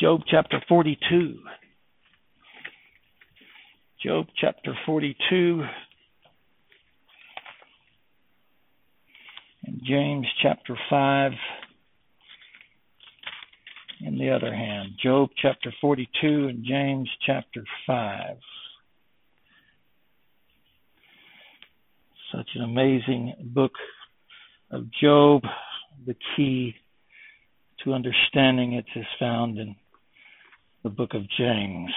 Job chapter 42. Job chapter 42. And James chapter 5 in the other hand. Job chapter 42 and James chapter 5. Such an amazing book of Job. The key to understanding it is found in the book of James.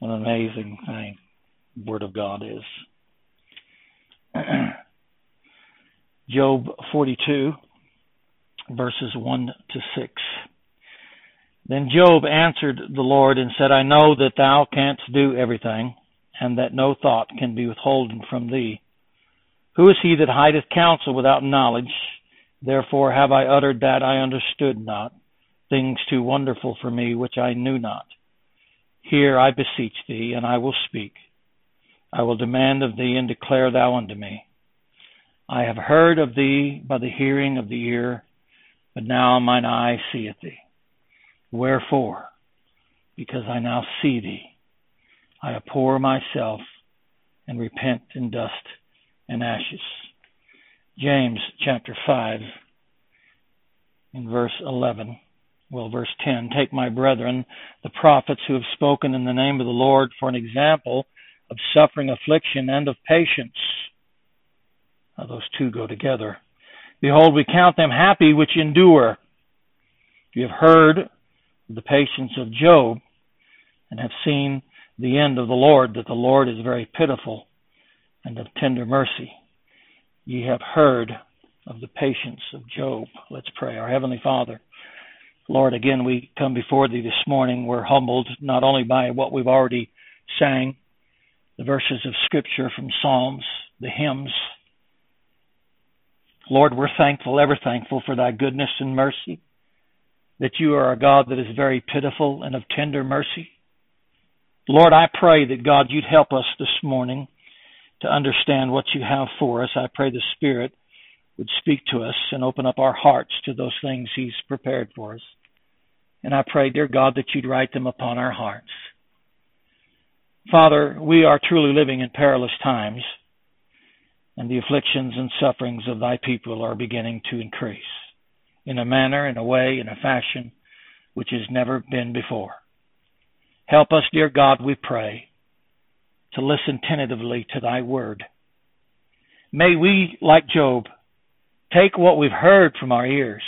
An amazing thing Word of God is. Job 42, verses 1 to 6. Then Job answered the Lord and said, I know that thou canst do everything, and that no thought can be withholden from thee. Who is he that hideth counsel without knowledge? Therefore have I uttered that I understood not, things too wonderful for me which I knew not. Hear, I beseech thee, and I will speak. I will demand of thee, and declare thou unto me. I have heard of thee by the hearing of the ear, but now mine eye seeth thee. Wherefore? Because I now see thee. I abhor myself and repent in dust and ashes. James chapter 5 in verse 11 well, verse 10 Take my brethren, the prophets who have spoken in the name of the Lord, for an example of suffering, affliction, and of patience. Now, those two go together. Behold, we count them happy which endure. You have heard the patience of Job and have seen the end of the Lord, that the Lord is very pitiful and of tender mercy. Ye have heard of the patience of Job. Let's pray. Our Heavenly Father, Lord, again, we come before Thee this morning. We're humbled not only by what we've already sang, the verses of Scripture from Psalms, the hymns. Lord, we're thankful, ever thankful for Thy goodness and mercy, that You are a God that is very pitiful and of tender mercy. Lord, I pray that God, You'd help us this morning to understand what You have for us. I pray the Spirit would speak to us and open up our hearts to those things He's prepared for us. And I pray, dear God, that you'd write them upon our hearts. Father, we are truly living in perilous times, and the afflictions and sufferings of thy people are beginning to increase in a manner, in a way, in a fashion which has never been before. Help us, dear God, we pray, to listen tentatively to thy word. May we, like Job, take what we've heard from our ears,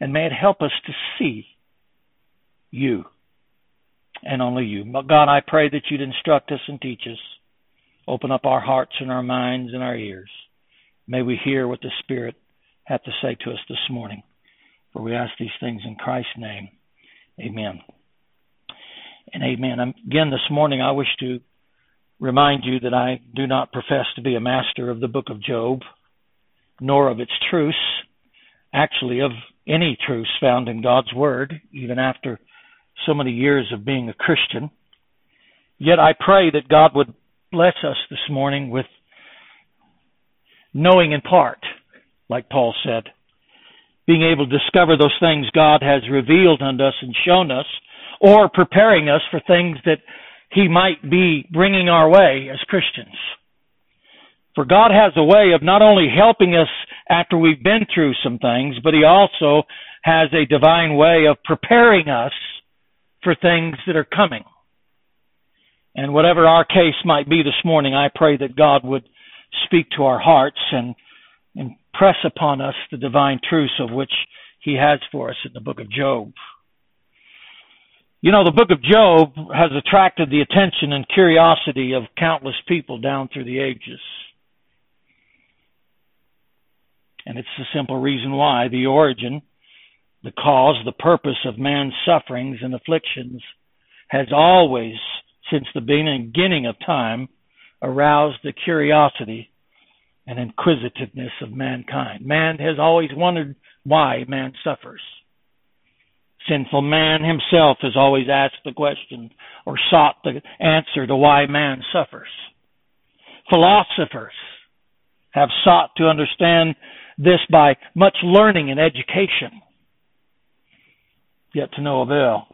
and may it help us to see you and only you. But God, I pray that you'd instruct us and teach us. Open up our hearts and our minds and our ears. May we hear what the Spirit hath to say to us this morning. For we ask these things in Christ's name. Amen. And amen. Again, this morning I wish to remind you that I do not profess to be a master of the book of Job, nor of its truths, actually of any truths found in God's Word, even after so many years of being a Christian. Yet I pray that God would bless us this morning with knowing in part, like Paul said, being able to discover those things God has revealed unto us and shown us, or preparing us for things that He might be bringing our way as Christians. For God has a way of not only helping us after we've been through some things, but He also has a divine way of preparing us for things that are coming. And whatever our case might be this morning, I pray that God would speak to our hearts and impress upon us the divine truths of which He has for us in the book of Job. You know, the book of Job has attracted the attention and curiosity of countless people down through the ages. And it's the simple reason why the origin the cause, the purpose of man's sufferings and afflictions has always, since the beginning of time, aroused the curiosity and inquisitiveness of mankind. Man has always wondered why man suffers. Sinful man himself has always asked the question or sought the answer to why man suffers. Philosophers have sought to understand this by much learning and education yet to no avail.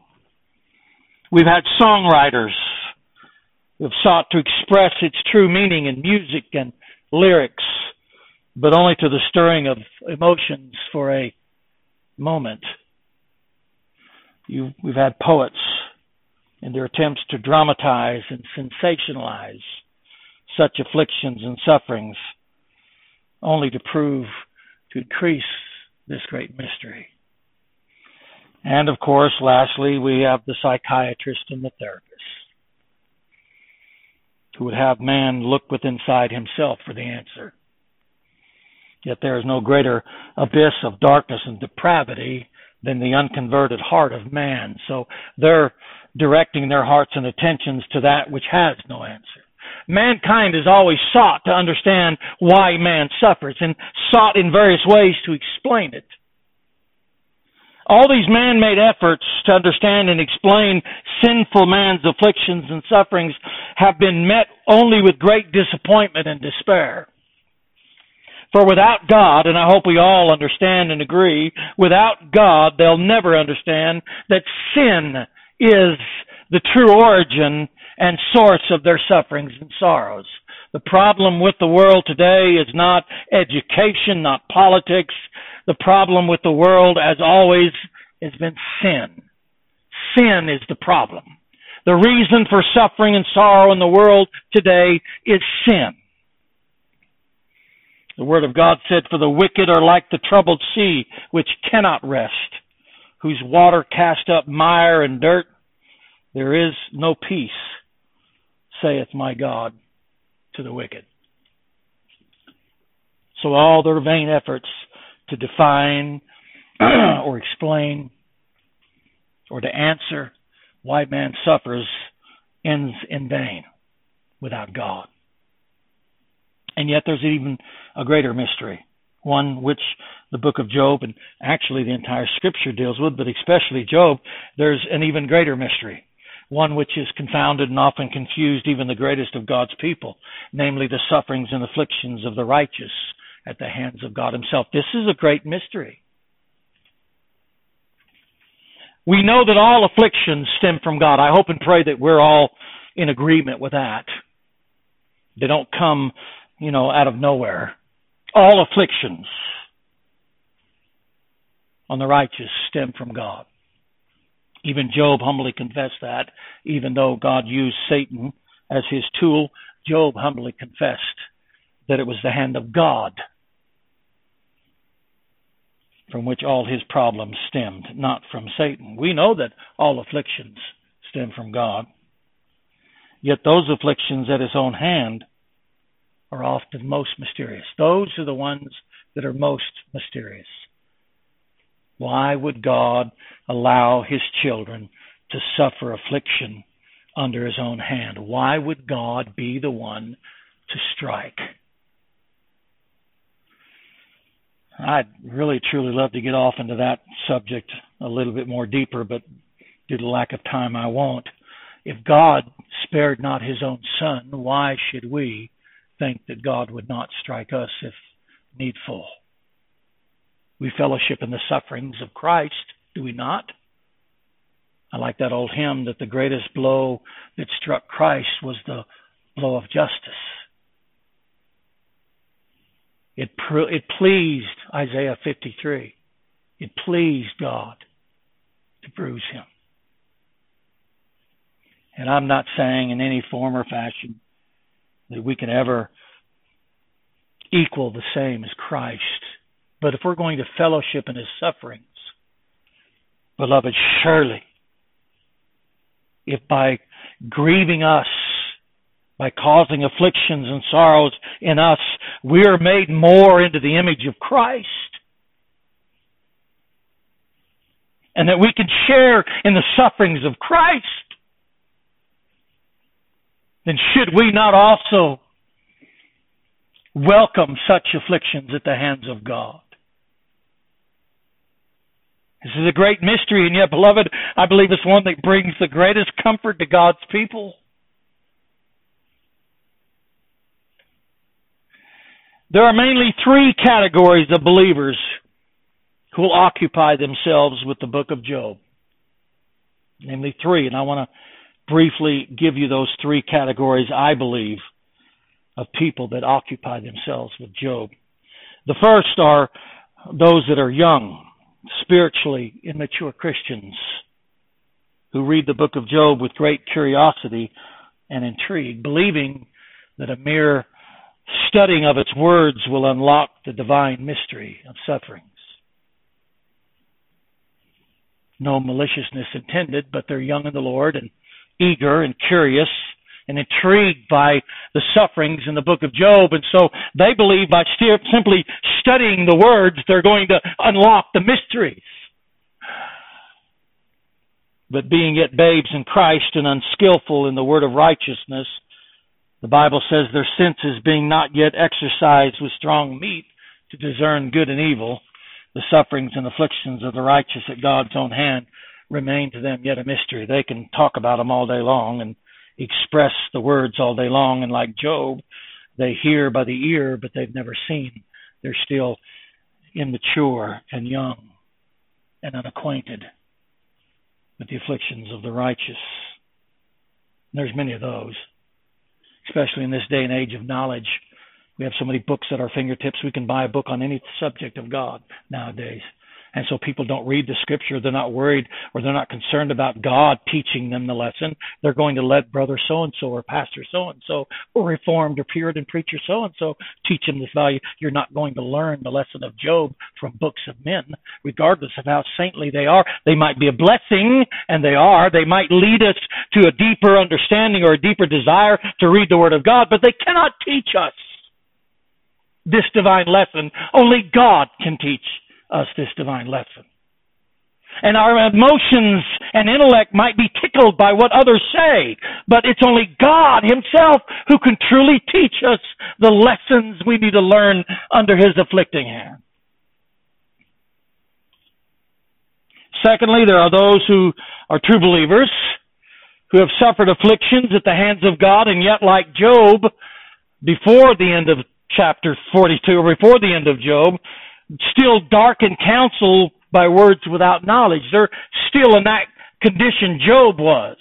We've had songwriters who have sought to express its true meaning in music and lyrics, but only to the stirring of emotions for a moment. You, we've had poets in their attempts to dramatize and sensationalize such afflictions and sufferings, only to prove to increase this great mystery. And of course, lastly, we have the psychiatrist and the therapist who would have man look within inside himself for the answer. Yet there is no greater abyss of darkness and depravity than the unconverted heart of man. So they're directing their hearts and attentions to that which has no answer. Mankind has always sought to understand why man suffers and sought in various ways to explain it. All these man-made efforts to understand and explain sinful man's afflictions and sufferings have been met only with great disappointment and despair. For without God, and I hope we all understand and agree, without God, they'll never understand that sin is the true origin and source of their sufferings and sorrows. The problem with the world today is not education, not politics. The problem with the world, as always, has been sin. Sin is the problem. The reason for suffering and sorrow in the world today is sin. The Word of God said, For the wicked are like the troubled sea, which cannot rest, whose water cast up mire and dirt. There is no peace saith my God to the wicked. So all their vain efforts to define or explain or to answer why man suffers ends in vain without God. And yet there's even a greater mystery, one which the book of Job and actually the entire scripture deals with, but especially Job, there's an even greater mystery one which is confounded and often confused even the greatest of God's people, namely the sufferings and afflictions of the righteous at the hands of God Himself. This is a great mystery. We know that all afflictions stem from God. I hope and pray that we're all in agreement with that. They don't come, you know, out of nowhere. All afflictions on the righteous stem from God. Even Job humbly confessed that, even though God used Satan as his tool, Job humbly confessed that it was the hand of God from which all his problems stemmed, not from Satan. We know that all afflictions stem from God. Yet those afflictions at his own hand are often most mysterious. Those are the ones that are most mysterious. Why would God allow his children to suffer affliction under his own hand? Why would God be the one to strike? I'd really truly love to get off into that subject a little bit more deeper, but due to lack of time, I won't. If God spared not his own son, why should we think that God would not strike us if needful? We fellowship in the sufferings of Christ, do we not? I like that old hymn that the greatest blow that struck Christ was the blow of justice. It, it pleased Isaiah 53. It pleased God to bruise him. And I'm not saying in any form or fashion that we can ever equal the same as Christ. But if we're going to fellowship in his sufferings, beloved, surely, if by grieving us, by causing afflictions and sorrows in us, we are made more into the image of Christ, and that we can share in the sufferings of Christ, then should we not also welcome such afflictions at the hands of God? This is a great mystery, and yet, beloved, I believe it's one that brings the greatest comfort to God's people. There are mainly three categories of believers who will occupy themselves with the book of Job. namely three. And I want to briefly give you those three categories, I believe, of people that occupy themselves with Job. The first are those that are young, spiritually immature Christians who read the book of Job with great curiosity and intrigue, believing that a mere studying of its words will unlock the divine mystery of sufferings. No maliciousness intended, but they're young in the Lord and eager and curious and intrigued by the sufferings in the book of Job. And so they believe by simply studying the words, they're going to unlock the mysteries. But being yet babes in Christ and unskillful in the word of righteousness, the Bible says their senses being not yet exercised with strong meat to discern good and evil, the sufferings and afflictions of the righteous at God's own hand remain to them yet a mystery. They can talk about them all day long and express the words all day long. And like Job, they hear by the ear, but they've never seen. They're still immature and young and unacquainted with the afflictions of the righteous. And there's many of those, especially in this day and age of knowledge. We have so many books at our fingertips. We can buy a book on any subject of God nowadays. And so people don't read the scripture. They're not worried or they're not concerned about God teaching them the lesson. They're going to let brother so and so or pastor so and so or reformed or Puritan preacher so and so teach them this value. You're not going to learn the lesson of Job from books of men, regardless of how saintly they are. They might be a blessing, and they are. They might lead us to a deeper understanding or a deeper desire to read the Word of God, but they cannot teach us this divine lesson. Only God can teach us this divine lesson. And our emotions and intellect might be tickled by what others say, but it's only God Himself who can truly teach us the lessons we need to learn under His afflicting hand. Secondly, there are those who are true believers who have suffered afflictions at the hands of God and yet like Job before the end of chapter 42 or before the end of Job still dark darken counsel by words without knowledge. They're still in that condition Job was.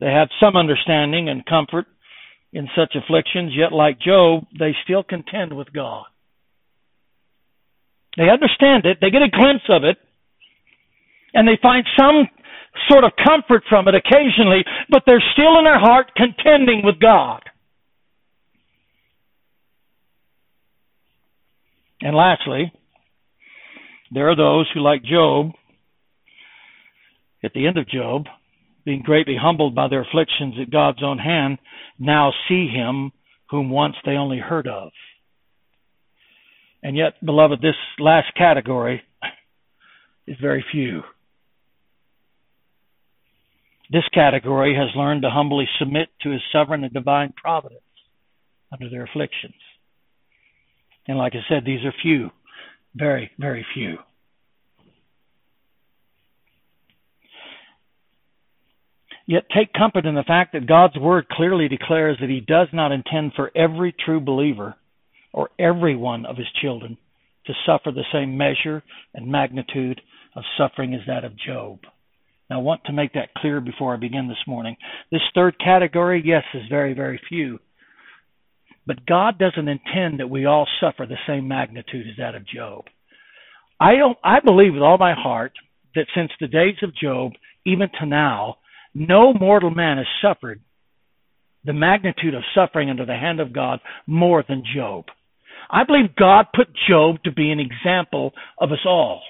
They have some understanding and comfort in such afflictions, yet like Job, they still contend with God. They understand it, they get a glimpse of it, and they find some sort of comfort from it occasionally, but they're still in their heart contending with God. And lastly, there are those who, like Job, at the end of Job, being greatly humbled by their afflictions at God's own hand, now see him whom once they only heard of. And yet, beloved, this last category is very few. This category has learned to humbly submit to his sovereign and divine providence under their afflictions. And like I said, these are few, very, very few. Yet take comfort in the fact that God's word clearly declares that He does not intend for every true believer or every one of His children to suffer the same measure and magnitude of suffering as that of Job. Now, I want to make that clear before I begin this morning. This third category, yes, is very, very few. But God doesn't intend that we all suffer the same magnitude as that of Job. I don't I believe with all my heart that since the days of Job even to now no mortal man has suffered the magnitude of suffering under the hand of God more than Job. I believe God put Job to be an example of us all.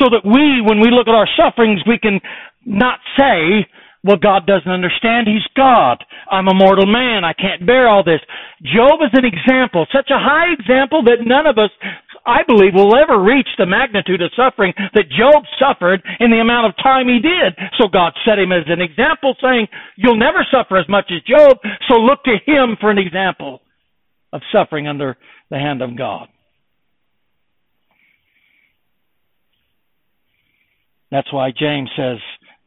So that we, when we look at our sufferings, we can not say, well, God doesn't understand. He's God. I'm a mortal man. I can't bear all this. Job is an example, such a high example that none of us, I believe, will ever reach the magnitude of suffering that Job suffered in the amount of time he did. So God set him as an example, saying, You'll never suffer as much as Job, so look to him for an example of suffering under the hand of God. That's why James says,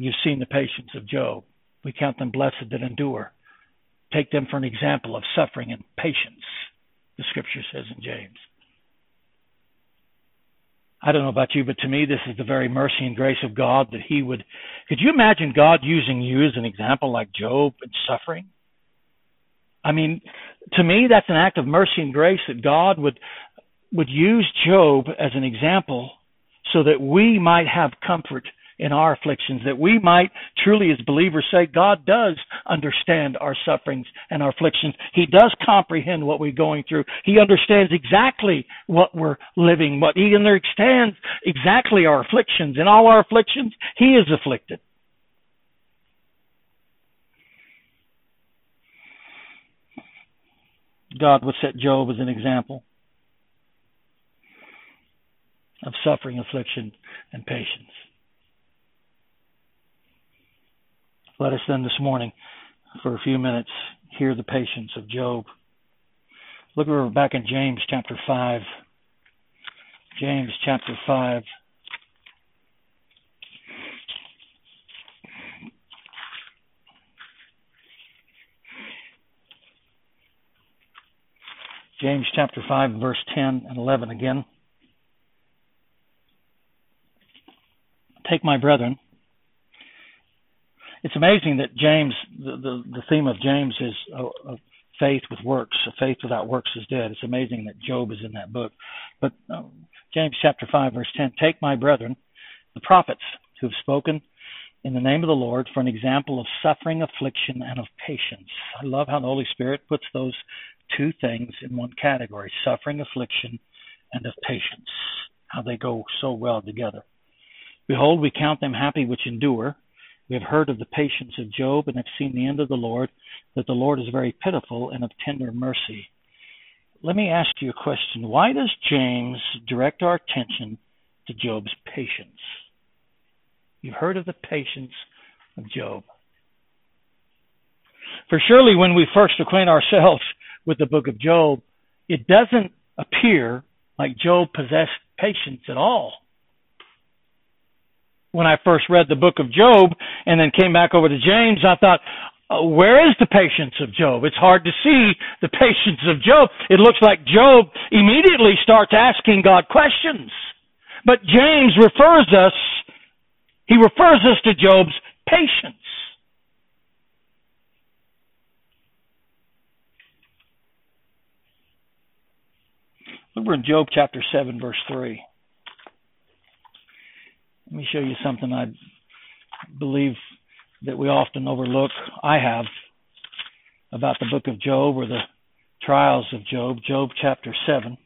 You've seen the patience of Job. We count them blessed that endure. Take them for an example of suffering and patience, the scripture says in James. I don't know about you, but to me, this is the very mercy and grace of God that He would. Could you imagine God using you as an example like Job and suffering? I mean, to me, that's an act of mercy and grace that God would would use Job as an example so that we might have comfort in our afflictions, that we might truly, as believers, say, God does understand our sufferings and our afflictions. He does comprehend what we're going through. He understands exactly what we're living, what He understands exactly our afflictions. In all our afflictions, He is afflicted. God would set Job as an example of suffering, affliction, and patience. Let us then this morning, for a few minutes, hear the patience of Job. Look over back in James chapter 5. James chapter 5. James chapter 5, verse 10 and 11 again. Take my brethren it's amazing that James, the, the, the theme of James is a, a faith with works. A faith without works is dead. It's amazing that Job is in that book. But um, James chapter 5, verse 10 Take my brethren, the prophets who have spoken in the name of the Lord for an example of suffering, affliction, and of patience. I love how the Holy Spirit puts those two things in one category suffering, affliction, and of patience. How they go so well together. Behold, we count them happy which endure. We have heard of the patience of Job and have seen the end of the Lord, that the Lord is very pitiful and of tender mercy. Let me ask you a question. Why does James direct our attention to Job's patience? You've heard of the patience of Job. For surely when we first acquaint ourselves with the book of Job, it doesn't appear like Job possessed patience at all when I first read the book of Job and then came back over to James, I thought, uh, where is the patience of Job? It's hard to see the patience of Job. It looks like Job immediately starts asking God questions. But James refers us, he refers us to Job's patience. We're in Job chapter 7, verse 3. Let me show you something I believe that we often overlook. I have about the book of Job or the trials of Job, Job chapter 7.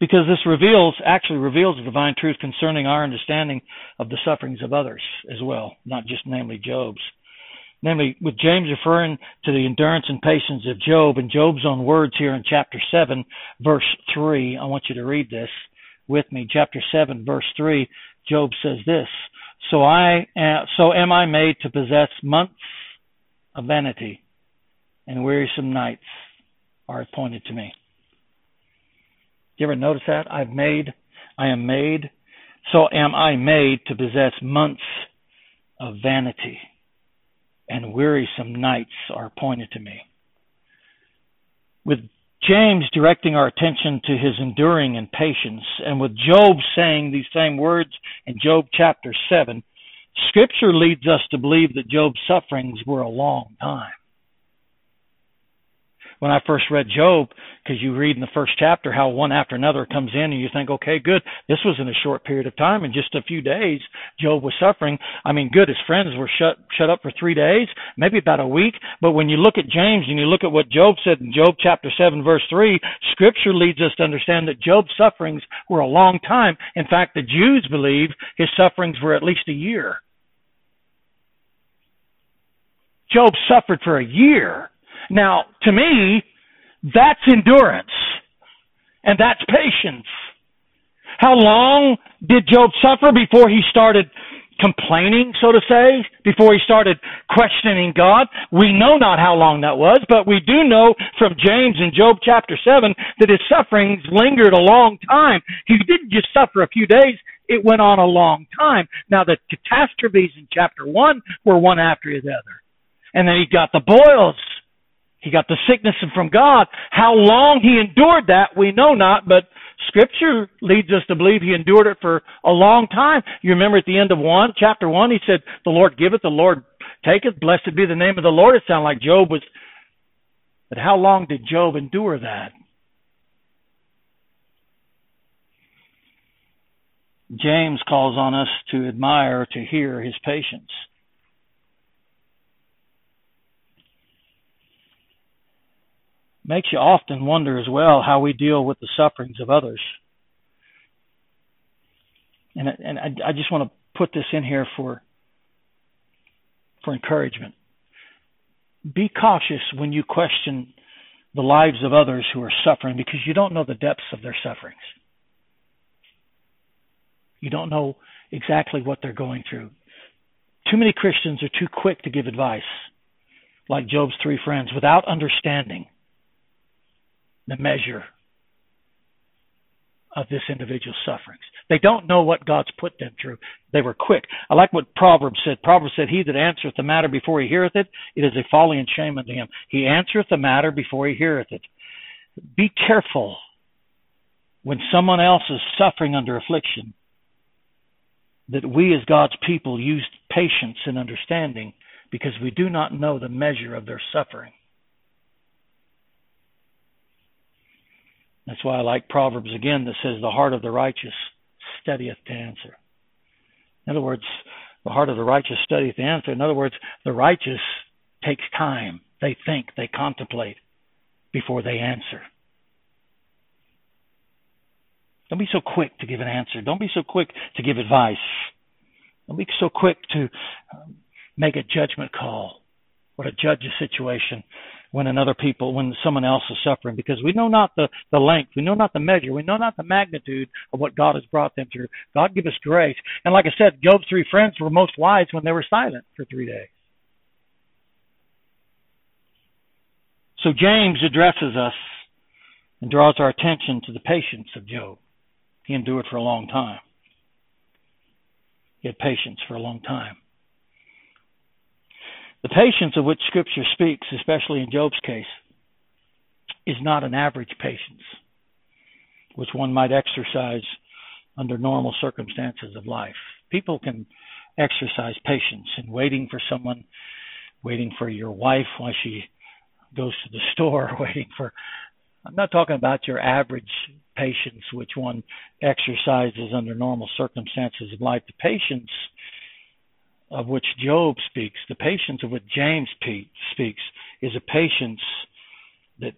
Because this reveals, actually reveals the divine truth concerning our understanding of the sufferings of others as well, not just namely Job's. Namely, with James referring to the endurance and patience of Job and Job's own words here in chapter 7, verse 3, I want you to read this with me. Chapter 7, verse 3, Job says this So I am, so am I made to possess months of vanity, and wearisome nights are appointed to me. You ever notice that? I've made, I am made, so am I made to possess months of vanity, and wearisome nights are appointed to me. With James directing our attention to his enduring and patience, and with Job saying these same words in Job chapter 7, Scripture leads us to believe that Job's sufferings were a long time when I first read Job, because you read in the first chapter how one after another comes in and you think, okay, good, this was in a short period of time. In just a few days, Job was suffering. I mean, good, his friends were shut, shut up for three days, maybe about a week. But when you look at James and you look at what Job said in Job chapter 7 verse 3, scripture leads us to understand that Job's sufferings were a long time. In fact, the Jews believe his sufferings were at least a year. Job suffered for a year. Now, to me, that's endurance. And that's patience. How long did Job suffer before he started complaining, so to say, before he started questioning God? We know not how long that was, but we do know from James in Job chapter 7 that his sufferings lingered a long time. He didn't just suffer a few days, it went on a long time. Now, the catastrophes in chapter 1 were one after the other. And then he got the boils he got the sickness from God. How long he endured that, we know not, but Scripture leads us to believe he endured it for a long time. You remember at the end of one, chapter one, he said, The Lord giveth, the Lord taketh, blessed be the name of the Lord. It sounded like Job was, but how long did Job endure that? James calls on us to admire, to hear his patience. Makes you often wonder as well how we deal with the sufferings of others. And, and I, I just want to put this in here for for encouragement. Be cautious when you question the lives of others who are suffering because you don't know the depths of their sufferings. You don't know exactly what they're going through. Too many Christians are too quick to give advice, like Job's three friends, without understanding the measure of this individual's sufferings. They don't know what God's put them through. They were quick. I like what Proverbs said. Proverbs said, He that answereth the matter before he heareth it, it is a folly and shame unto him. He answereth the matter before he heareth it. Be careful when someone else is suffering under affliction that we as God's people use patience and understanding because we do not know the measure of their suffering. That's why I like Proverbs again that says, The heart of the righteous studieth to answer. In other words, the heart of the righteous studieth to answer. In other words, the righteous takes time. They think, they contemplate before they answer. Don't be so quick to give an answer. Don't be so quick to give advice. Don't be so quick to um, make a judgment call or to judge a situation when another people, when someone else is suffering, because we know not the, the length, we know not the measure, we know not the magnitude of what God has brought them through. God give us grace. And like I said, Job's three friends were most wise when they were silent for three days. So James addresses us and draws our attention to the patience of Job. He endured for a long time. He had patience for a long time. The patience of which Scripture speaks, especially in Job's case, is not an average patience, which one might exercise under normal circumstances of life. People can exercise patience in waiting for someone, waiting for your wife while she goes to the store, waiting for. I'm not talking about your average patience which one exercises under normal circumstances of life. The patience of which Job speaks, the patience of which James speaks, is a patience that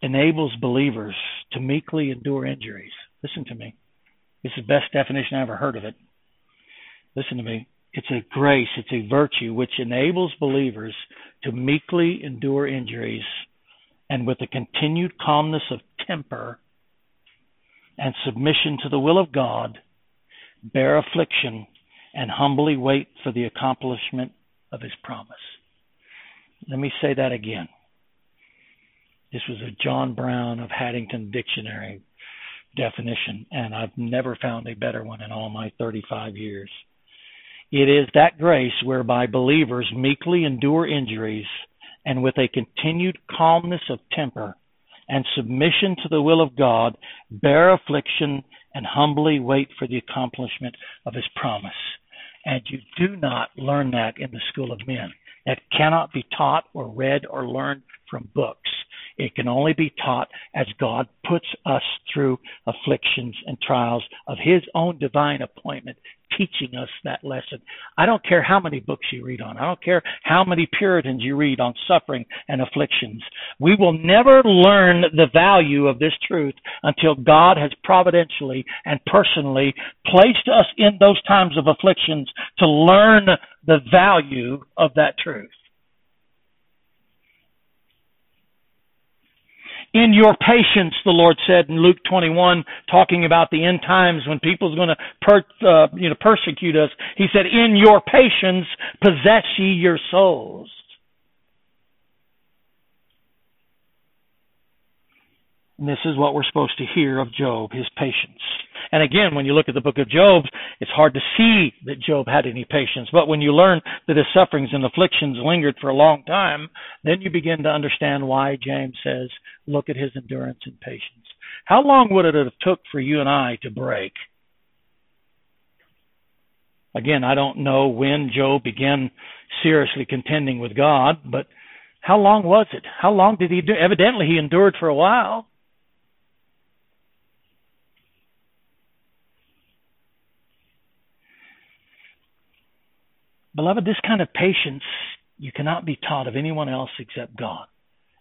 enables believers to meekly endure injuries. Listen to me. It's the best definition I ever heard of it. Listen to me. It's a grace, it's a virtue which enables believers to meekly endure injuries and with a continued calmness of temper and submission to the will of God, bear affliction and humbly wait for the accomplishment of his promise. Let me say that again. This was a John Brown of Haddington Dictionary definition, and I've never found a better one in all my 35 years. It is that grace whereby believers meekly endure injuries and with a continued calmness of temper and submission to the will of God, bear affliction and humbly wait for the accomplishment of his promise. And you do not learn that in the school of men. That cannot be taught or read or learned from books. It can only be taught as God puts us through afflictions and trials of His own divine appointment, teaching us that lesson. I don't care how many books you read on. I don't care how many Puritans you read on suffering and afflictions. We will never learn the value of this truth until God has providentially and personally placed us in those times of afflictions to learn the value of that truth. In your patience, the Lord said in Luke 21, talking about the end times when people's going to per, uh, you know persecute us. He said, "In your patience, possess ye your souls." And this is what we're supposed to hear of Job, his patience. And again, when you look at the book of Job, it's hard to see that Job had any patience. But when you learn that his sufferings and afflictions lingered for a long time, then you begin to understand why James says, look at his endurance and patience. How long would it have took for you and I to break? Again, I don't know when Job began seriously contending with God, but how long was it? How long did he do? Evidently, he endured for a while. Beloved, this kind of patience you cannot be taught of anyone else except God.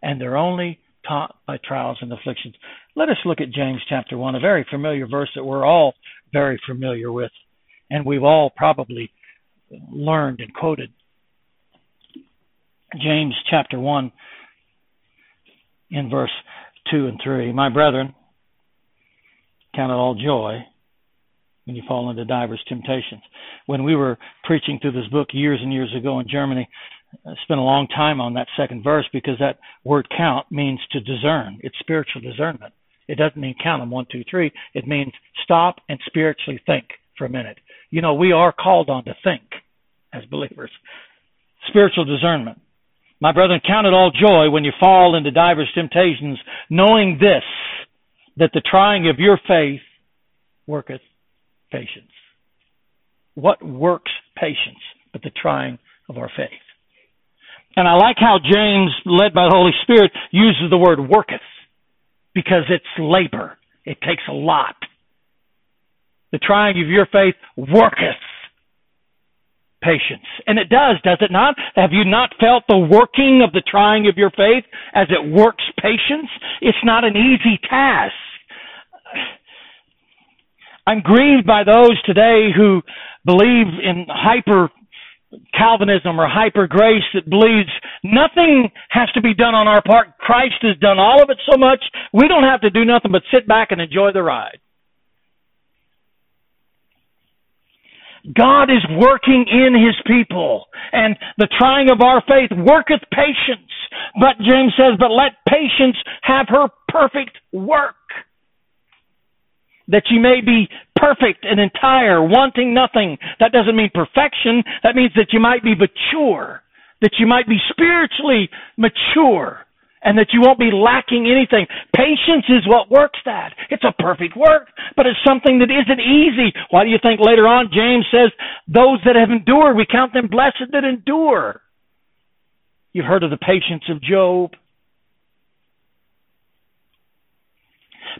And they're only taught by trials and afflictions. Let us look at James chapter 1, a very familiar verse that we're all very familiar with, and we've all probably learned and quoted. James chapter 1, in verse 2 and 3. My brethren, count it all joy when you fall into divers temptations. When we were preaching through this book years and years ago in Germany, I spent a long time on that second verse because that word count means to discern. It's spiritual discernment. It doesn't mean count them one, two, three. It means stop and spiritually think for a minute. You know, we are called on to think as believers. Spiritual discernment. My brethren, count it all joy when you fall into divers temptations, knowing this, that the trying of your faith worketh patience. What works patience but the trying of our faith? And I like how James, led by the Holy Spirit, uses the word worketh because it's labor. It takes a lot. The trying of your faith worketh patience. And it does, does it not? Have you not felt the working of the trying of your faith as it works patience? It's not an easy task. I'm grieved by those today who believe in hyper Calvinism or hyper grace that believes nothing has to be done on our part. Christ has done all of it so much, we don't have to do nothing but sit back and enjoy the ride. God is working in His people, and the trying of our faith worketh patience. But James says, but let patience have her perfect work that you may be perfect and entire, wanting nothing. That doesn't mean perfection. That means that you might be mature, that you might be spiritually mature, and that you won't be lacking anything. Patience is what works that. It's a perfect work, but it's something that isn't easy. Why do you think later on James says, those that have endured, we count them blessed that endure? You've heard of the patience of Job.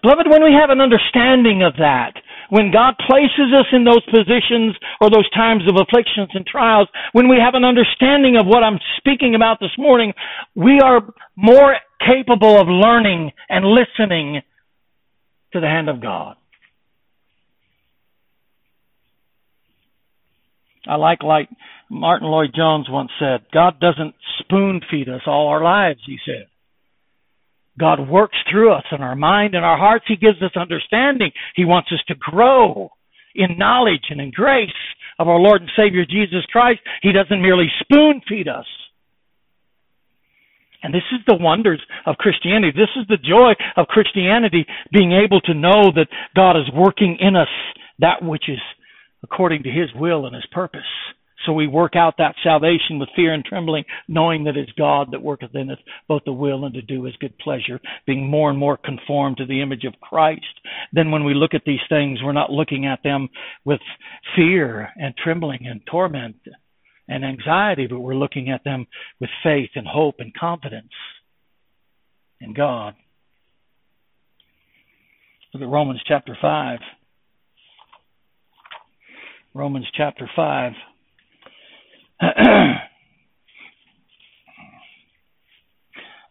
Beloved, when we have an understanding of that, when God places us in those positions or those times of afflictions and trials, when we have an understanding of what I'm speaking about this morning, we are more capable of learning and listening to the hand of God. I like like Martyn Lloyd-Jones once said, God doesn't spoon feed us all our lives, he said. God works through us in our mind and our hearts. He gives us understanding. He wants us to grow in knowledge and in grace of our Lord and Savior Jesus Christ. He doesn't merely spoon feed us. And this is the wonders of Christianity. This is the joy of Christianity, being able to know that God is working in us that which is according to His will and His purpose. So we work out that salvation with fear and trembling, knowing that it's God that worketh in us both the will and to do his good pleasure, being more and more conformed to the image of Christ. Then when we look at these things, we're not looking at them with fear and trembling and torment and anxiety, but we're looking at them with faith and hope and confidence in God. Look at Romans chapter 5. Romans chapter 5.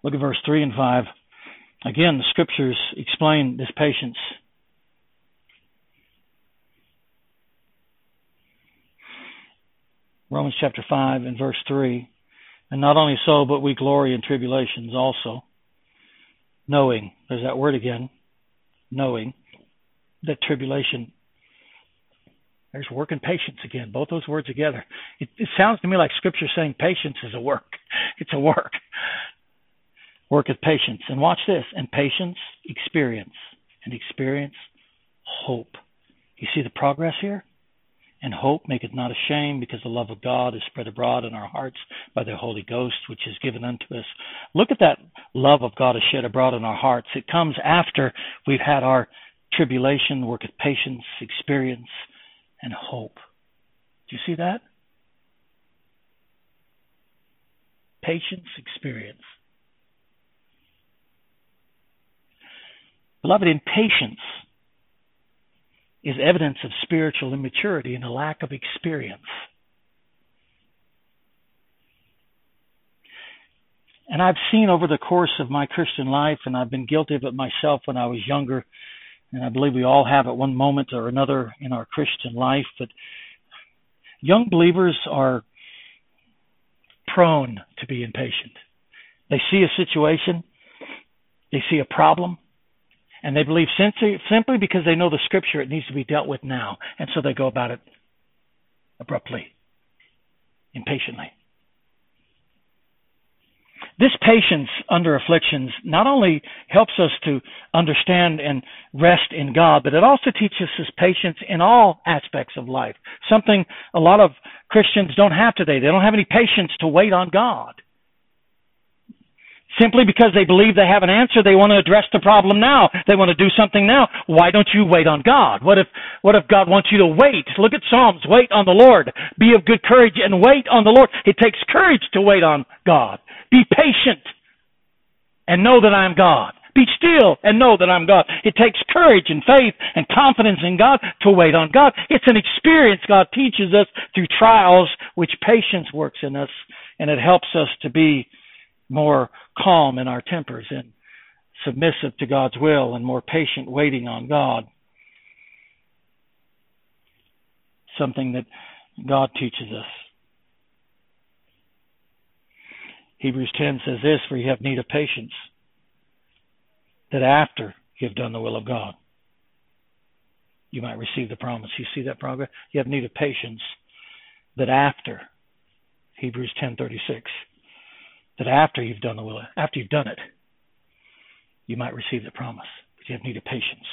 Look at verse 3 and 5. Again, the scriptures explain this patience. Romans chapter 5 and verse 3. And not only so, but we glory in tribulations also, knowing, there's that word again, knowing that tribulation there's work and patience again. Both those words together. It, it sounds to me like Scripture saying patience is a work. It's a work. Work with patience. And watch this. And patience, experience. And experience, hope. You see the progress here? And hope maketh not ashamed, because the love of God is spread abroad in our hearts by the Holy Ghost, which is given unto us. Look at that love of God is shed abroad in our hearts. It comes after we've had our tribulation, work of patience, experience, and hope. Do you see that? Patience, experience. Beloved, impatience is evidence of spiritual immaturity and a lack of experience. And I've seen over the course of my Christian life, and I've been guilty of it myself when I was younger, and I believe we all have at one moment or another in our Christian life, but young believers are prone to be impatient. They see a situation, they see a problem, and they believe simply, because they know the scripture, it needs to be dealt with now. And so they go about it abruptly, impatiently. This patience under afflictions not only helps us to understand and rest in God, but it also teaches us patience in all aspects of life. Something a lot of Christians don't have today. They don't have any patience to wait on God. Simply because they believe they have an answer they want to address the problem now. They want to do something now. Why don't you wait on god? What if what if god wants you to wait? Look at psalms. Wait on the lord. Be of good courage and wait on the lord. It takes courage to wait on god be patient and know that i am god be still and know that I'm God. It takes courage and faith and confidence in God to wait on God. It's an experience God teaches us through trials, which patience works in us, and it helps us to be more calm in our tempers and submissive to God's will and more patient waiting on God. Something that God teaches us. Hebrews 10 says this, for you have need of patience, that after you have done the will of God, you might receive the promise. You see that progress? You have need of patience, that after, Hebrews 10.36, that after you've done the will, after you've done it, you might receive the promise. But you have need of patience.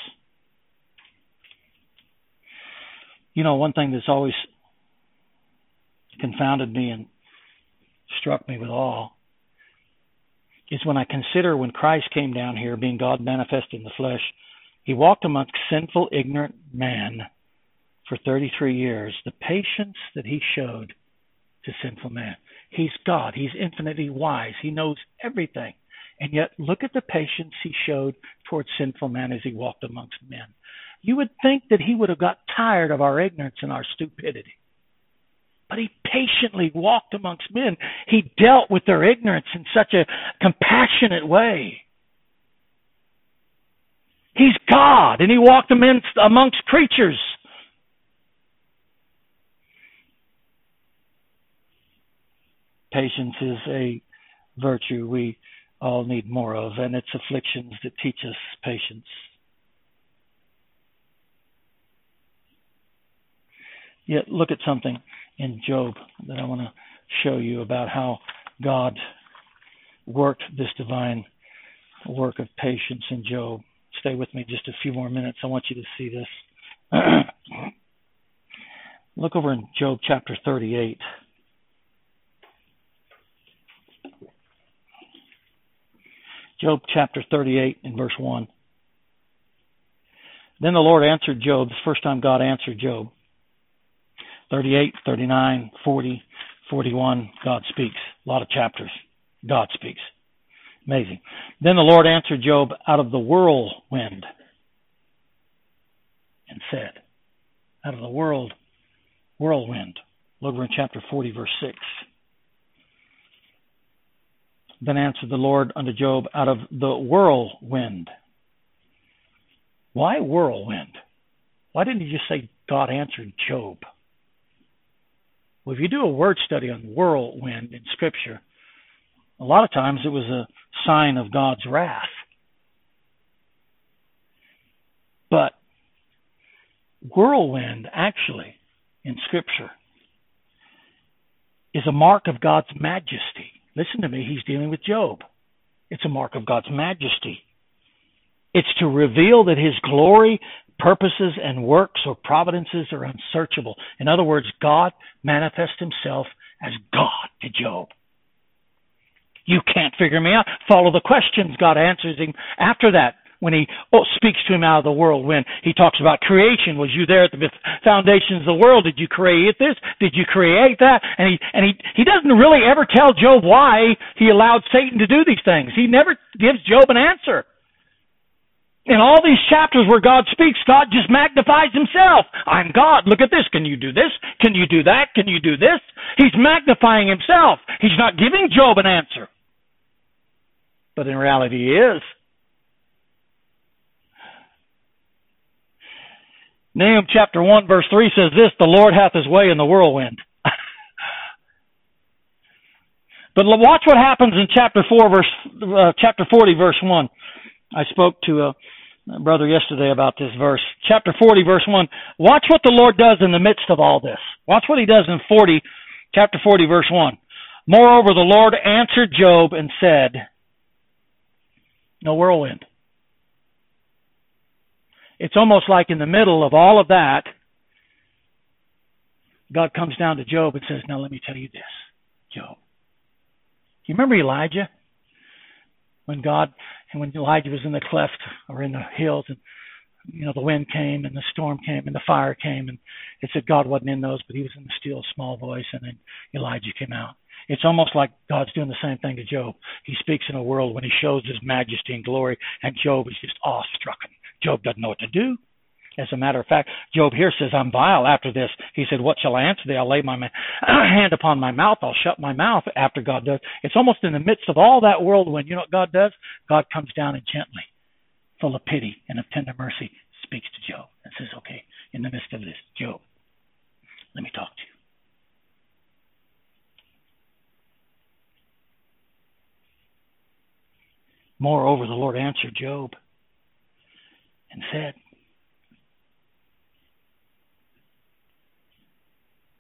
You know, one thing that's always confounded me and struck me with awe is when I consider when Christ came down here, being God manifest in the flesh, he walked amongst sinful, ignorant man for 33 years. The patience that he showed to sinful man. He's God. He's infinitely wise. He knows everything. And yet, look at the patience he showed towards sinful man as he walked amongst men. You would think that he would have got tired of our ignorance and our stupidity. But he patiently walked amongst men. He dealt with their ignorance in such a compassionate way. He's God, and he walked amongst, amongst creatures Patience is a virtue we all need more of, and it's afflictions that teach us patience. Yet, look at something in Job that I want to show you about how God worked this divine work of patience in Job. Stay with me just a few more minutes. I want you to see this. Look over in Job chapter 38. Job chapter 38 and verse 1. Then the Lord answered Job. the first time God answered Job. 38, 39, 40, 41, God speaks. A lot of chapters. God speaks. Amazing. Then the Lord answered Job out of the whirlwind and said, out of the world, whirlwind. Look in chapter 40, verse 6. Then answered the Lord unto Job out of the whirlwind. Why whirlwind? Why didn't he just say God answered Job? Well, if you do a word study on whirlwind in Scripture, a lot of times it was a sign of God's wrath. But whirlwind, actually, in Scripture, is a mark of God's majesty. Listen to me, he's dealing with Job. It's a mark of God's majesty. It's to reveal that his glory, purposes, and works or providences are unsearchable. In other words, God manifests himself as God to Job. You can't figure me out. Follow the questions. God answers him after that when he oh, speaks to him out of the whirlwind. He talks about creation. Was you there at the foundations of the world? Did you create this? Did you create that? And he and he he doesn't really ever tell Job why he allowed Satan to do these things. He never gives Job an answer. In all these chapters where God speaks, God just magnifies himself. I'm God. Look at this. Can you do this? Can you do that? Can you do this? He's magnifying himself. He's not giving Job an answer. But in reality, he is. Nahum chapter 1 verse 3 says this, the Lord hath his way in the whirlwind. but watch what happens in chapter 4 verse, uh, chapter 40 verse 1. I spoke to a brother yesterday about this verse. Chapter 40 verse 1. Watch what the Lord does in the midst of all this. Watch what he does in 40, chapter 40 verse 1. Moreover, the Lord answered Job and said, no whirlwind. It's almost like in the middle of all of that, God comes down to Job and says, Now let me tell you this, Job. You remember Elijah? When God, and when Elijah was in the cleft or in the hills, and you know the wind came and the storm came and the fire came, and it said God wasn't in those, but He was in the still small voice, and then Elijah came out. It's almost like God's doing the same thing to Job. He speaks in a world when He shows His majesty and glory, and Job is just awestruck. Job doesn't know what to do. As a matter of fact, Job here says, I'm vile after this. He said, What shall I answer thee? I'll lay my hand upon my mouth. I'll shut my mouth after God does. It's almost in the midst of all that whirlwind. You know what God does? God comes down and gently, full of pity and of tender mercy, speaks to Job and says, Okay, in the midst of this, Job, let me talk to you. Moreover, the Lord answered Job and said,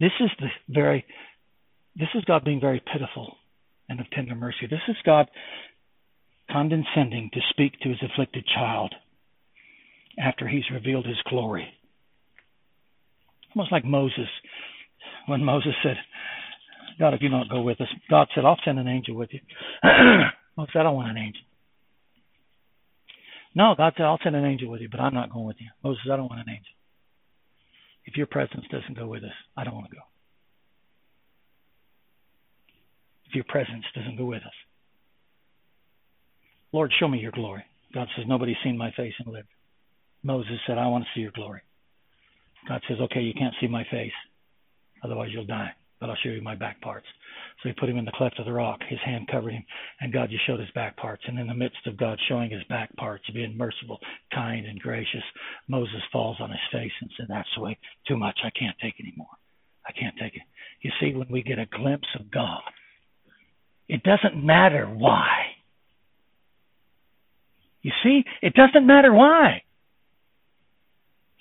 This is the very this is God being very pitiful and of tender mercy. This is God condescending to speak to his afflicted child after he's revealed his glory. Almost like Moses, when Moses said, God, if you don't go with us, God said, I'll send an angel with you. Moses said, I don't want an angel. No, God said, I'll send an angel with you, but I'm not going with you. Moses, I don't want an angel. If your presence doesn't go with us, I don't want to go. If your presence doesn't go with us. Lord, show me your glory. God says, Nobody's seen my face and lived. Moses said, I want to see your glory. God says, Okay, you can't see my face. Otherwise, you'll die but I'll show you my back parts. So he put him in the cleft of the rock. His hand covered him, and God just showed his back parts. And in the midst of God showing his back parts, being merciful, kind, and gracious, Moses falls on his face and said, That's the way, too much. I can't take anymore. I can't take it. You see, when we get a glimpse of God, it doesn't matter why. You see, it doesn't matter why.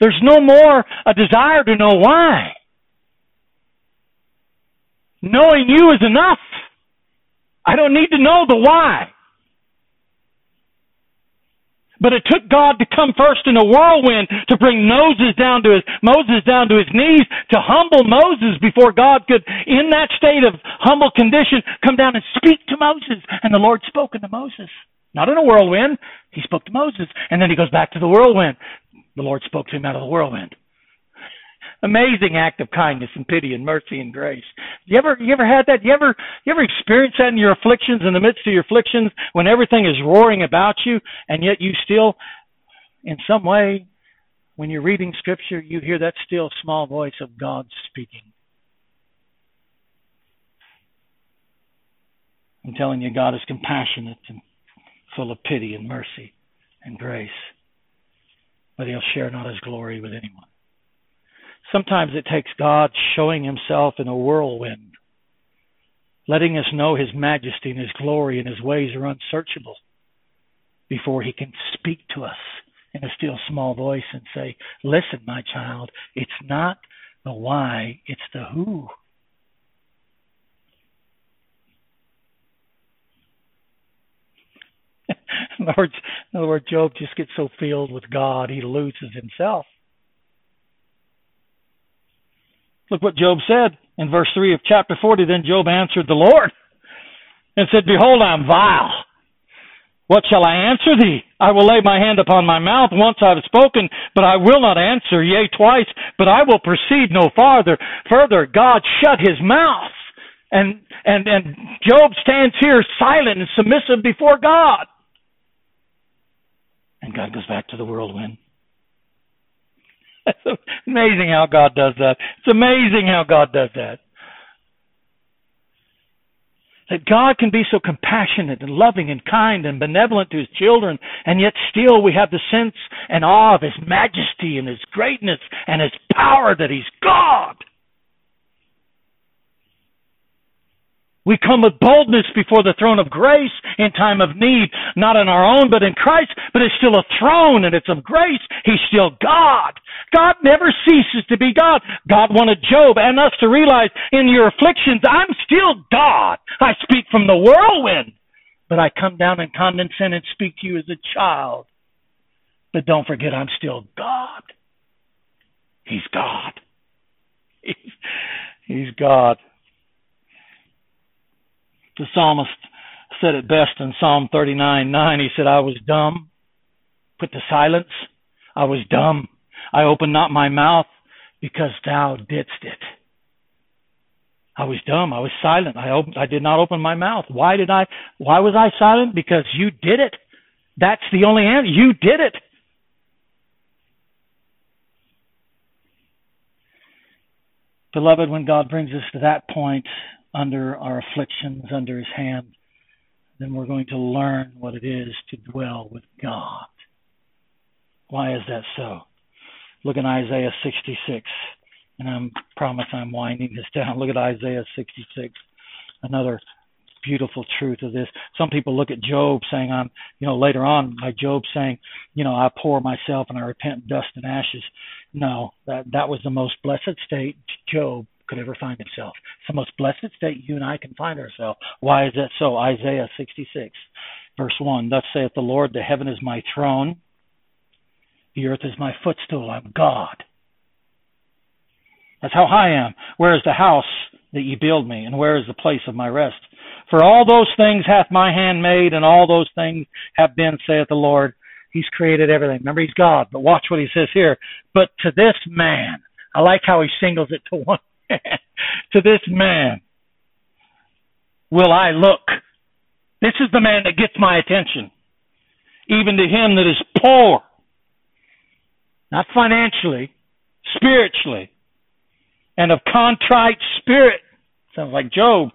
There's no more a desire to know why. Knowing you is enough. I don't need to know the why. But it took God to come first in a whirlwind to bring Moses down to his Moses down to his knees to humble Moses before God could, in that state of humble condition, come down and speak to Moses. And the Lord spoke to Moses. Not in a whirlwind. He spoke to Moses. And then he goes back to the whirlwind. The Lord spoke to him out of the whirlwind. Amazing act of kindness and pity and mercy and grace. You ever you ever had that? You ever you ever experienced that in your afflictions, in the midst of your afflictions, when everything is roaring about you, and yet you still, in some way, when you're reading scripture, you hear that still small voice of God speaking. I'm telling you, God is compassionate and full of pity and mercy and grace, but He'll share not His glory with anyone. Sometimes it takes God showing himself in a whirlwind, letting us know his majesty and his glory and his ways are unsearchable before he can speak to us in a still small voice and say, Listen, my child, it's not the why, it's the who. in other words, in other words, Job just gets so filled with God he loses himself. Look what Job said in verse 3 of chapter 40. Then Job answered the Lord and said, Behold, I am vile. What shall I answer thee? I will lay my hand upon my mouth. Once I have spoken, but I will not answer. Yea, twice, but I will proceed no farther. Further, God shut his mouth. And, and, and Job stands here silent and submissive before God. And God goes back to the whirlwind. It's amazing how God does that. It's amazing how God does that. That God can be so compassionate and loving and kind and benevolent to his children, and yet still we have the sense and awe of his majesty and his greatness and his power that he's God. We come with boldness before the throne of grace in time of need, not in our own, but in Christ. But it's still a throne and it's of grace. He's still God. God never ceases to be God. God wanted Job and us to realize in your afflictions, I'm still God. I speak from the whirlwind, but I come down and condescend and speak to you as a child. But don't forget, I'm still God. He's God. He's, he's God. The psalmist said it best in Psalm 39 9. He said, I was dumb. Put to silence. I was dumb. I opened not my mouth because thou didst it. I was dumb. I was silent. I opened, I did not open my mouth. Why did I, why was I silent? Because you did it. That's the only answer. You did it. Beloved, when God brings us to that point, under our afflictions, under his hand, then we're going to learn what it is to dwell with God. Why is that so? Look at Isaiah 66, and I promise I'm winding this down. Look at Isaiah 66, another beautiful truth of this. Some people look at Job saying, I'm, you know, later on by Job saying, you know, I pour myself and I repent in dust and ashes. No, that, that was the most blessed state Job could ever find himself. It's the most blessed state you and I can find ourselves. Why is that so? Isaiah 66, verse 1 Thus saith the Lord, The heaven is my throne, the earth is my footstool. I'm God. That's how high I am. Where is the house that ye build me, and where is the place of my rest? For all those things hath my hand made, and all those things have been, saith the Lord. He's created everything. Remember, he's God. But watch what he says here. But to this man, I like how he singles it to one to this man will I look. This is the man that gets my attention. Even to him that is poor. Not financially, spiritually. And of contrite spirit. Sounds like Job.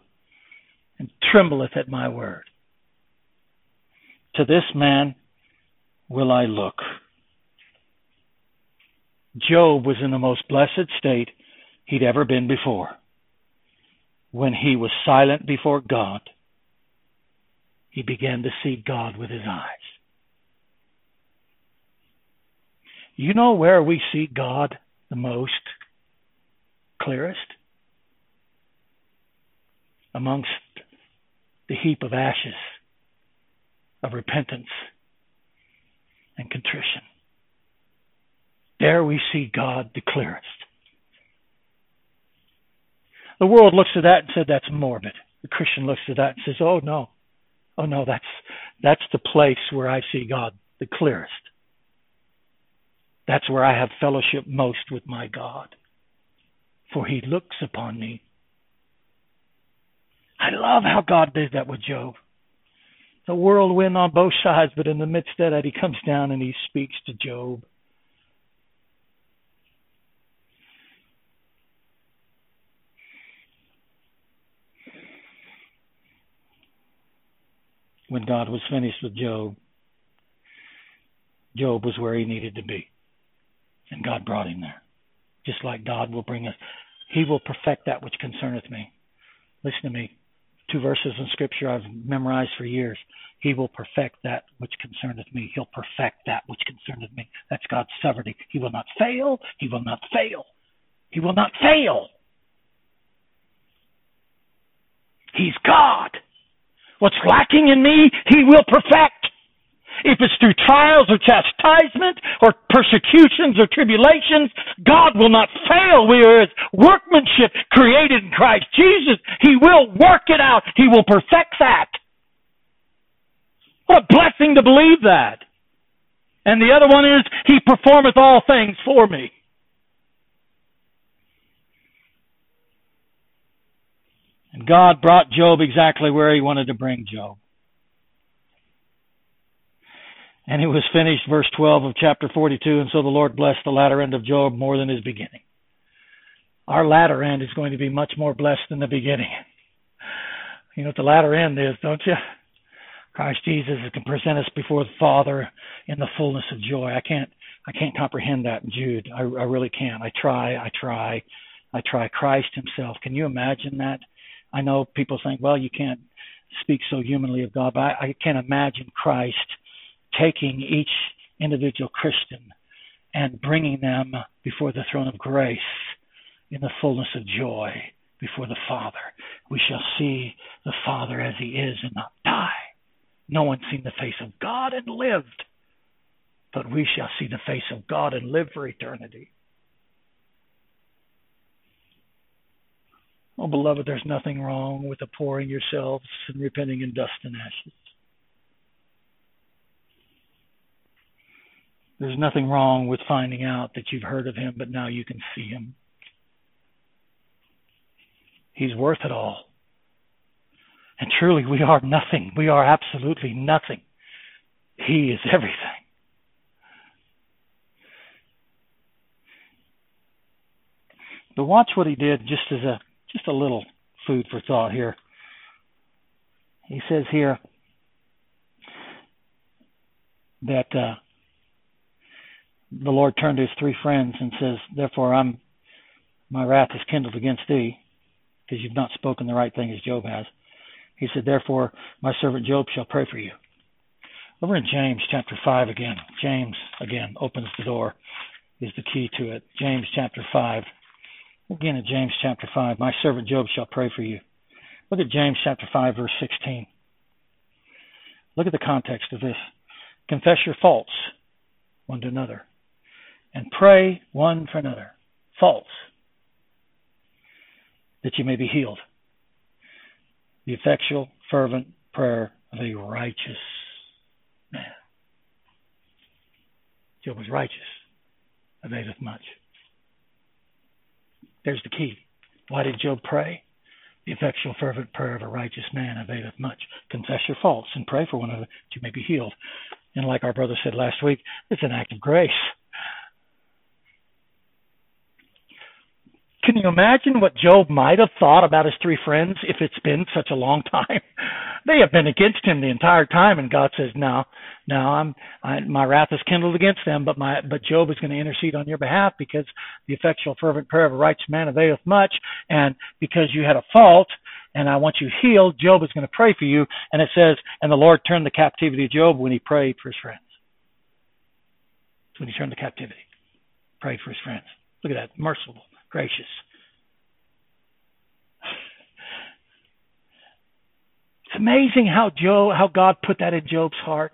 And trembleth at my word. To this man will I look. Job was in the most blessed state he'd ever been before. When he was silent before God, he began to see God with his eyes. You know where we see God the most clearest? Amongst the heap of ashes of repentance and contrition. There we see God the clearest. The world looks at that and said that's morbid. The Christian looks at that and says, "Oh no, oh no, that's that's the place where I see God the clearest. That's where I have fellowship most with my God, for He looks upon me." I love how God did that with Job. The whirlwind on both sides, but in the midst of that, He comes down and He speaks to Job. When God was finished with Job, Job was where he needed to be. And God brought him there. Just like God will bring us, He will perfect that which concerneth me. Listen to me. Two verses in Scripture I've memorized for years. He will perfect that which concerneth me. He'll perfect that which concerneth me. That's God's sovereignty. He will not fail. He will not fail. He will not fail. He's God. What's lacking in me, He will perfect. if it's through trials or chastisement or persecutions or tribulations, God will not fail. We are His workmanship created in Christ Jesus. He will work it out. He will perfect that. What a blessing to believe that. And the other one is, He performeth all things for me. And God brought Job exactly where He wanted to bring Job. And it was finished, verse 12 of chapter 42, and so the Lord blessed the latter end of Job more than his beginning. Our latter end is going to be much more blessed than the beginning. You know what the latter end is, don't you? Christ Jesus can present us before the Father in the fullness of joy. I can't I can't comprehend that, Jude. I, I really can't. I try, I try, I try. Christ Himself. Can you imagine that? I know people think, well, you can't speak so humanly of God, but I, I can't imagine Christ taking each individual Christian and bringing them before the throne of grace in the fullness of joy before the Father. We shall see the Father as He is and not die. No one's seen the face of God and lived, but we shall see the face of God and live for eternity. Oh, beloved, there's nothing wrong with abhorring yourselves and repenting in dust and ashes. There's nothing wrong with finding out that you've heard of him, but now you can see him. He's worth it all. And truly, we are nothing. We are absolutely nothing. He is everything. But watch what he did just as a just a little food for thought here. He says here that uh, the Lord turned to his three friends and says, Therefore I'm my wrath is kindled against thee, because you've not spoken the right thing as Job has. He said, Therefore my servant Job shall pray for you. Over in James chapter five again. James again opens the door, is the key to it. James chapter five. Again in James chapter five, my servant Job shall pray for you. Look at James chapter five, verse sixteen. Look at the context of this. Confess your faults one to another and pray one for another. False. That you may be healed. The effectual, fervent prayer of a righteous man. Job was righteous, availeth much. There's the key. Why did Job pray? The effectual, fervent prayer of a righteous man availeth much. Confess your faults and pray for one another that you may be healed. And like our brother said last week, it's an act of grace. Can you imagine what Job might have thought about his three friends if it's been such a long time? They have been against him the entire time, and God says, "No, no, I'm I, my wrath is kindled against them, but my but Job is going to intercede on your behalf because the effectual fervent prayer of a righteous man availeth much, and because you had a fault." And I want you healed. Job is going to pray for you. And it says, and the Lord turned the captivity of Job when he prayed for his friends. when he turned the captivity, prayed for his friends. Look at that. Merciful gracious. It's amazing how Job, how God put that in Job's heart.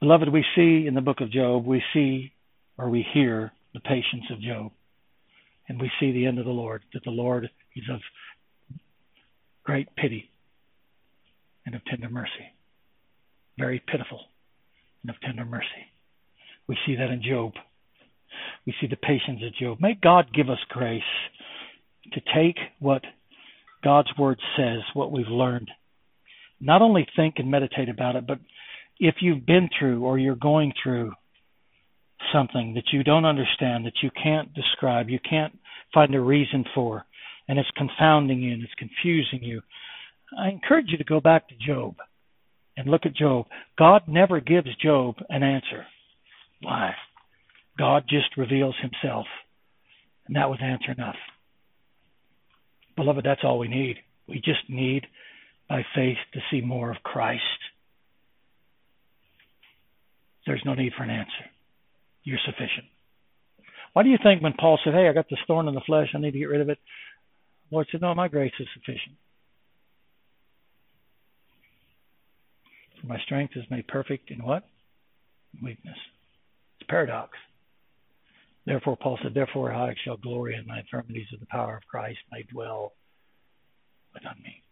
Beloved, we see in the book of Job, we see or we hear the patience of Job. And we see the end of the Lord, that the Lord is of great pity and of tender mercy very pitiful and of tender mercy. We see that in Job. We see the patience of Job. May God give us grace to take what God's word says, what we've learned, not only think and meditate about it, but if you've been through or you're going through something that you don't understand, that you can't describe, you can't find a reason for, and it's confounding you and it's confusing you, I encourage you to go back to Job and look at Job. God never gives Job an answer. Why? God just reveals himself. And that was answer enough. Beloved, that's all we need. We just need, by faith, to see more of Christ. There's no need for an answer. You're sufficient. Why do you think when Paul said, Hey, I got this thorn in the flesh, I need to get rid of it? Lord said, No, my grace is sufficient. My strength is made perfect in what? Weakness. It's a paradox. Therefore, Paul said, Therefore I shall glory in my infirmities of the power of Christ may dwell within me.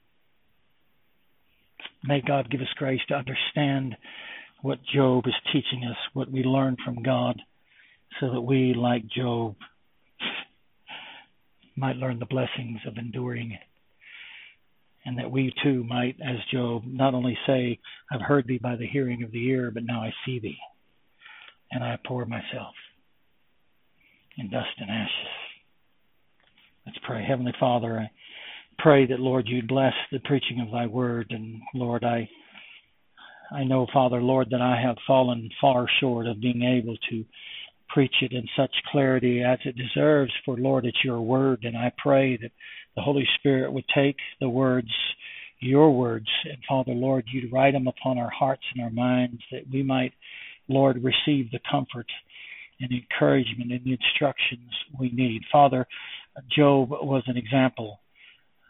May God give us grace to understand what Job is teaching us, what we learn from God, so that we, like Job, might learn the blessings of enduring, and that we too might, as Job, not only say, I've heard thee by the hearing of the ear, but now I see thee, and I pour myself in dust and ashes. Let's pray. Heavenly Father, I pray that, Lord, you'd bless the preaching of thy word, and Lord, I I know, Father, Lord, that I have fallen far short of being able to preach it in such clarity as it deserves, for Lord, it's your word, and I pray that the Holy Spirit would take the words, your words, and Father, Lord, you'd write them upon our hearts and our minds that we might, Lord, receive the comfort and encouragement and the instructions we need. Father, Job was an example,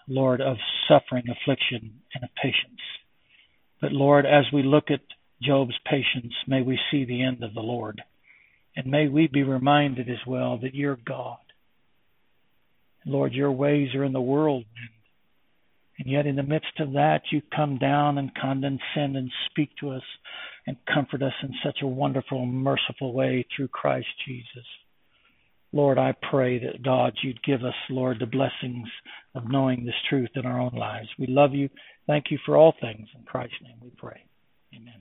Lord, of suffering, affliction, and of patience. But Lord, as we look at Job's patience, may we see the end of the Lord. And may we be reminded as well that you're God. Lord, your ways are in the whirlwind. And yet, in the midst of that, you come down and condescend and speak to us and comfort us in such a wonderful, merciful way through Christ Jesus. Lord, I pray that God, you'd give us, Lord, the blessings of knowing this truth in our own lives. We love you. Thank you for all things. In Christ's name we pray. Amen.